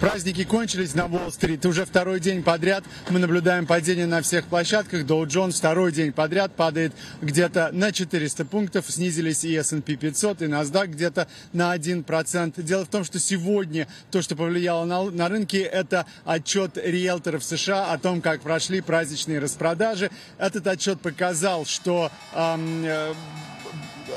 Праздники кончились на Уолл-стрит. Уже второй день подряд мы наблюдаем падение на всех площадках. Доу Джонс второй день подряд падает где-то на 400 пунктов. Снизились и S&P 500, и NASDAQ где-то на 1%. Дело в том, что сегодня то, что повлияло на, на рынки, это отчет риэлторов США о том, как прошли праздничные распродажи. Этот отчет показал, что эм,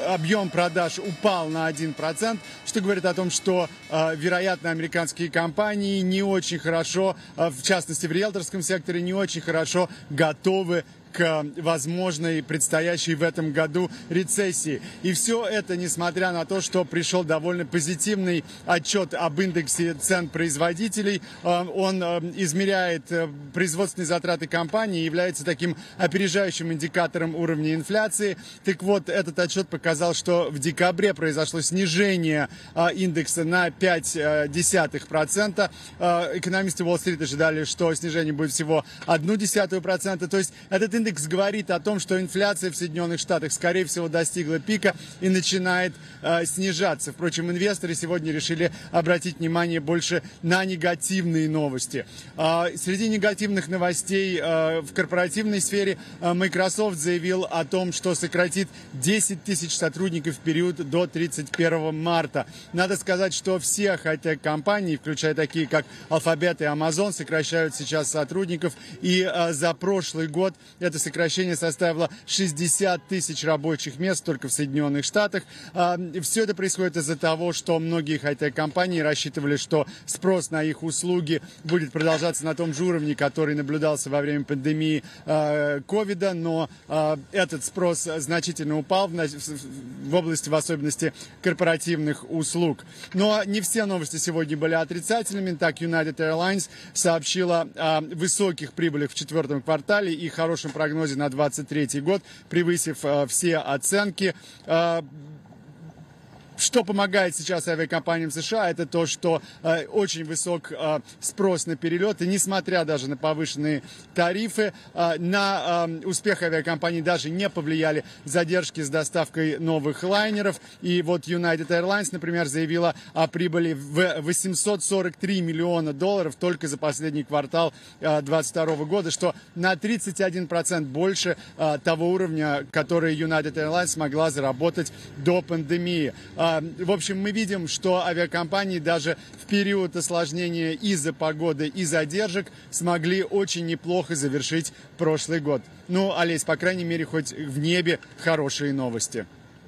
объем продаж упал на 1%, что говорит о том, что, э, вероятно, американские компании не очень хорошо, э, в частности в риэлторском секторе, не очень хорошо готовы к возможной предстоящей в этом году рецессии. И все это, несмотря на то, что пришел довольно позитивный отчет об индексе цен производителей. Э, он э, измеряет э, производственные затраты компании и является таким опережающим индикатором уровня инфляции. Так вот, этот отчет показал, что в декабре произошло снижение индекса на 0,5%. Экономисты Уолл-стрит ожидали, что снижение будет всего 0,1%. То есть этот индекс говорит о том, что инфляция в Соединенных Штатах, скорее всего, достигла пика и начинает э, снижаться. Впрочем, инвесторы сегодня решили обратить внимание больше на негативные новости. Э, среди негативных новостей э, в корпоративной сфере э, Microsoft заявил о том, что сократит 10 тысяч сотрудников в период до 31 марта. Надо сказать, что все хай-тек-компании, включая такие как Alphabet и Amazon, сокращают сейчас сотрудников. И э, за прошлый год это это сокращение составило 60 тысяч рабочих мест только в Соединенных Штатах. А, Все это происходит из-за того, что многие хай-тек-компании рассчитывали, что спрос на их услуги будет продолжаться на том же уровне, который наблюдался во время пандемии а, ковида, но а, этот спрос значительно упал в области, в особенности, корпоративных услуг. Но не все новости сегодня были отрицательными. Так, United Airlines сообщила о высоких прибылях в четвертом квартале и хорошем прогнозе на 2023 год, превысив э, все оценки. Э, что помогает сейчас авиакомпаниям США, это то, что э, очень высок э, спрос на перелеты, несмотря даже на повышенные тарифы. Э, на э, успех авиакомпаний даже не повлияли задержки с доставкой новых лайнеров. И вот United Airlines, например, заявила о прибыли в 843 миллиона долларов только за последний квартал 2022 э, года, что на 31% больше э, того уровня, который United Airlines смогла заработать до пандемии. А, в общем, мы видим, что авиакомпании даже в период осложнения из-за погоды и задержек смогли очень неплохо завершить прошлый год. Ну, Олесь, по крайней мере, хоть в небе хорошие новости.